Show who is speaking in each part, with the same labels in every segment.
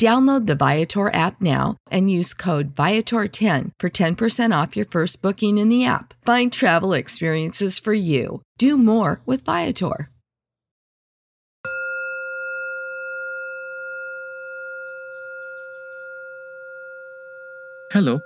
Speaker 1: Download the Viator app now and use code Viator10 for 10% off your first booking in the app. Find travel experiences for you. Do more with Viator.
Speaker 2: Hello.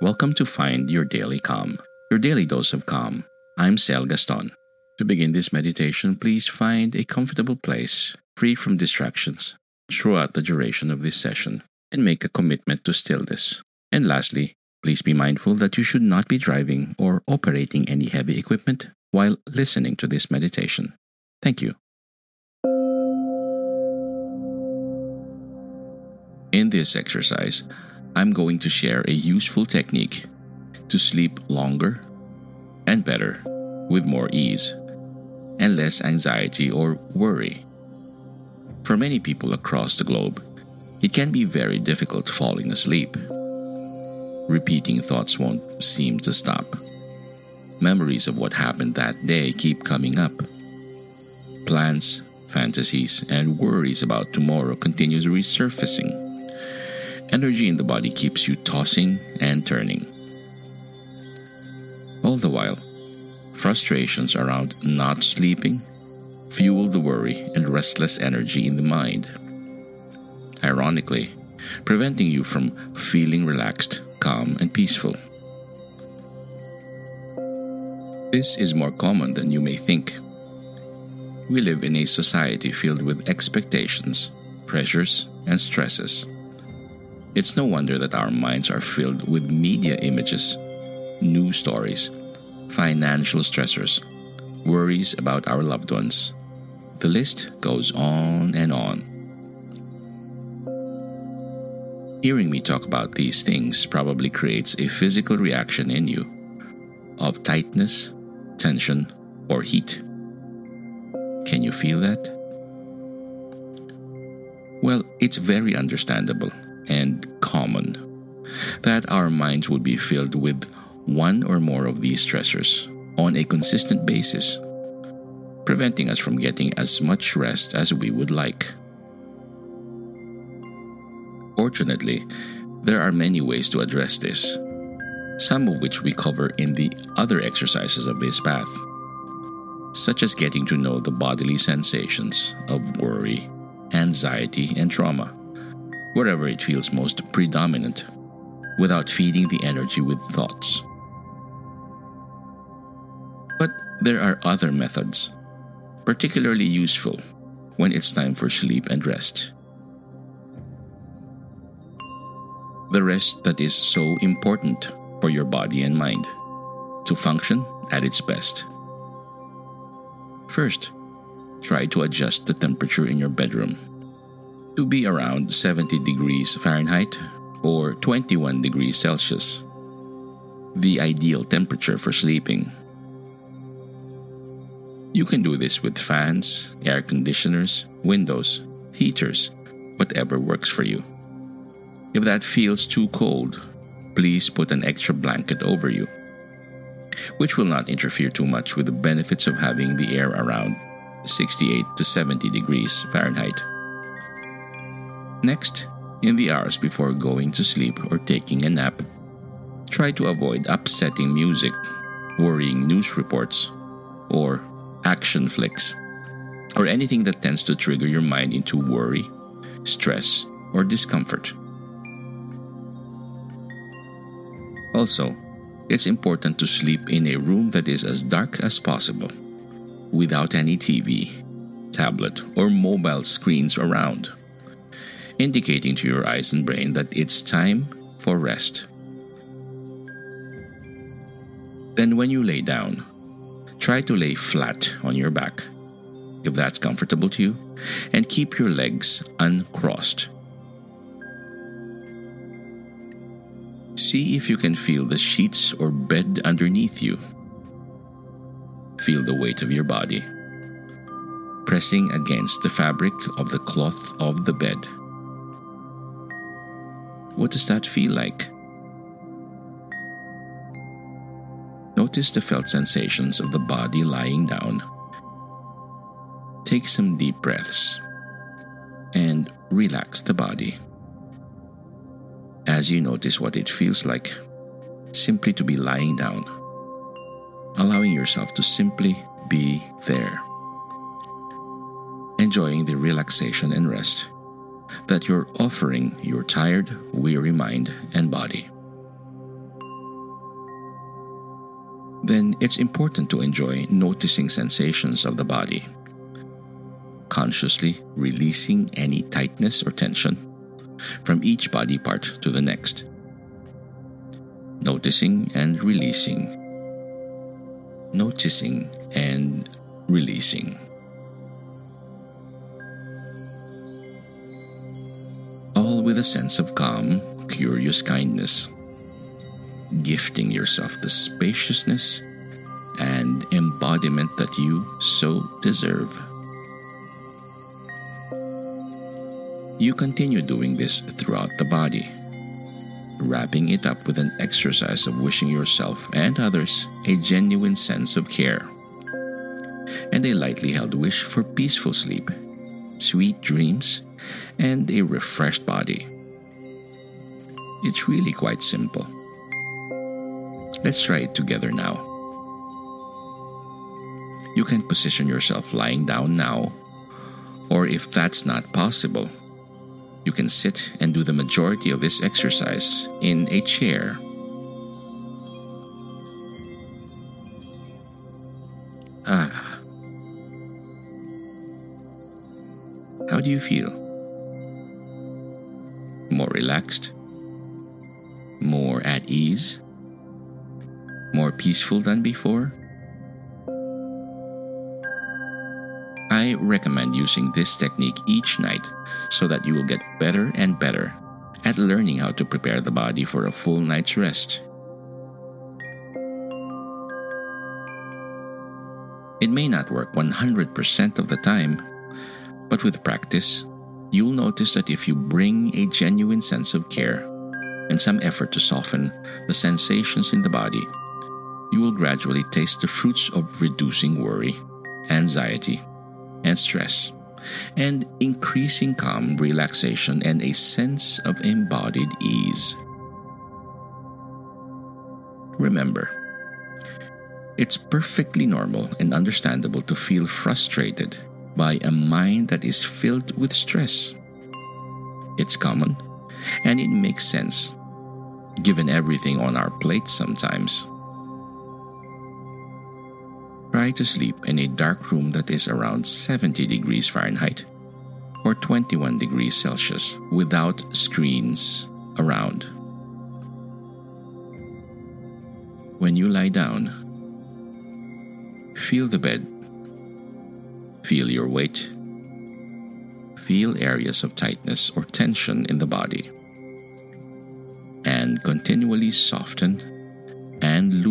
Speaker 2: Welcome to Find Your Daily Calm, your daily dose of calm. I'm Sel Gaston. To begin this meditation, please find a comfortable place, free from distractions throughout the duration of this session and make a commitment to stillness. And lastly, please be mindful that you should not be driving or operating any heavy equipment while listening to this meditation. Thank you. In this exercise, I'm going to share a useful technique to sleep longer and better with more ease and less anxiety or worry. For many people across the globe, it can be very difficult falling asleep. Repeating thoughts won't seem to stop. Memories of what happened that day keep coming up. Plans, fantasies, and worries about tomorrow continues resurfacing. Energy in the body keeps you tossing and turning. All the while, frustrations around not sleeping fuel the worry and restless energy in the mind. Ironically, preventing you from feeling relaxed, calm, and peaceful. This is more common than you may think. We live in a society filled with expectations, pressures, and stresses. It's no wonder that our minds are filled with media images, news stories, financial stressors, worries about our loved ones, the list goes on and on. Hearing me talk about these things probably creates a physical reaction in you of tightness, tension, or heat. Can you feel that? Well, it's very understandable and common that our minds would be filled with one or more of these stressors on a consistent basis preventing us from getting as much rest as we would like. Fortunately, there are many ways to address this, some of which we cover in the other exercises of this path, such as getting to know the bodily sensations of worry, anxiety, and trauma, wherever it feels most predominant, without feeding the energy with thoughts. But there are other methods particularly useful when it's time for sleep and rest. The rest that is so important for your body and mind to function at its best. First, try to adjust the temperature in your bedroom to be around 70 degrees Fahrenheit or 21 degrees Celsius the ideal temperature for sleeping. You can do this with fans, air conditioners, windows, heaters, whatever works for you. If that feels too cold, please put an extra blanket over you, which will not interfere too much with the benefits of having the air around 68 to 70 degrees Fahrenheit. Next, in the hours before going to sleep or taking a nap, try to avoid upsetting music, worrying news reports, or action flicks, or anything that tends to trigger your mind into worry, stress, or discomfort. Also, it's important to sleep in a room that is as dark as possible, without any TV, tablet, or mobile screens around, indicating to your eyes and brain that it's time for rest. Then, when you lay down, try to lay flat on your back, if that's comfortable to you, and keep your legs uncrossed. See if you can feel the sheets or bed underneath you. Feel the weight of your body pressing against the fabric of the cloth of the bed. What does that feel like? Notice the felt sensations of the body lying down. Take some deep breaths and relax the body. As you notice what it feels like simply to be lying down, allowing yourself to simply be there, enjoying the relaxation and rest that you're offering your tired, weary mind and body. Then it's important to enjoy noticing sensations of the body, consciously releasing any tightness or tension from each body part to the next, noticing and releasing, noticing and releasing. All with a sense of calm, curious kindness gifting yourself the spaciousness and embodiment that you so deserve. You continue doing this throughout the body, wrapping it up with an exercise of wishing yourself and others a genuine sense of care and a lightly held wish for peaceful sleep, sweet dreams, and a refreshed body. It's really quite simple. Let's try it together now. You can position yourself lying down now, or if that's not possible, you can sit and do the majority of this exercise in a chair. Ah. How do you feel? More relaxed? More at ease? More peaceful than before? I recommend using this technique each night so that you will get better and better at learning how to prepare the body for a full night's rest. It may not work 100% of the time, but with practice, you'll notice that if you bring a genuine sense of care and some effort to soften the sensations in the body, you will gradually taste the fruits of reducing worry, anxiety, and stress, and increasing calm, relaxation, and a sense of embodied ease. Remember, it's perfectly normal and understandable to feel frustrated by a mind that is filled with stress. It's common, and it makes sense, given everything on our plate sometimes. Try to sleep in a dark room that is around 70 degrees Fahrenheit or 21 degrees Celsius without screens around. When you lie down, feel the bed, feel your weight, feel areas of tightness or tension in the body, and continually soften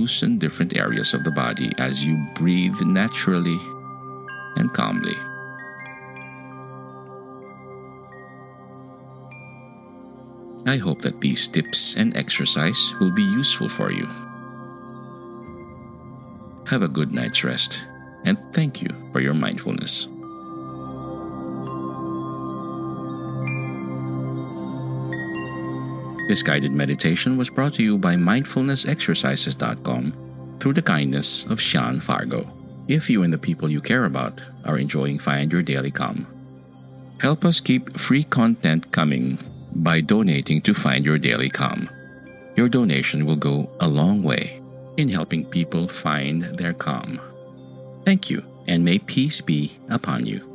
Speaker 2: loosen different areas of the body as you breathe naturally and calmly. I hope that these tips and exercise will be useful for you. Have a good night's rest, and thank you for your mindfulness. This guided meditation was brought to you by mindfulnessexercises.com through the kindness of Sean Fargo. If you and the people you care about are enjoying Find Your Daily Calm, help us keep free content coming by donating to Find Your Daily Calm. Your donation will go a long way in helping people find their calm. Thank you, and may peace be upon you.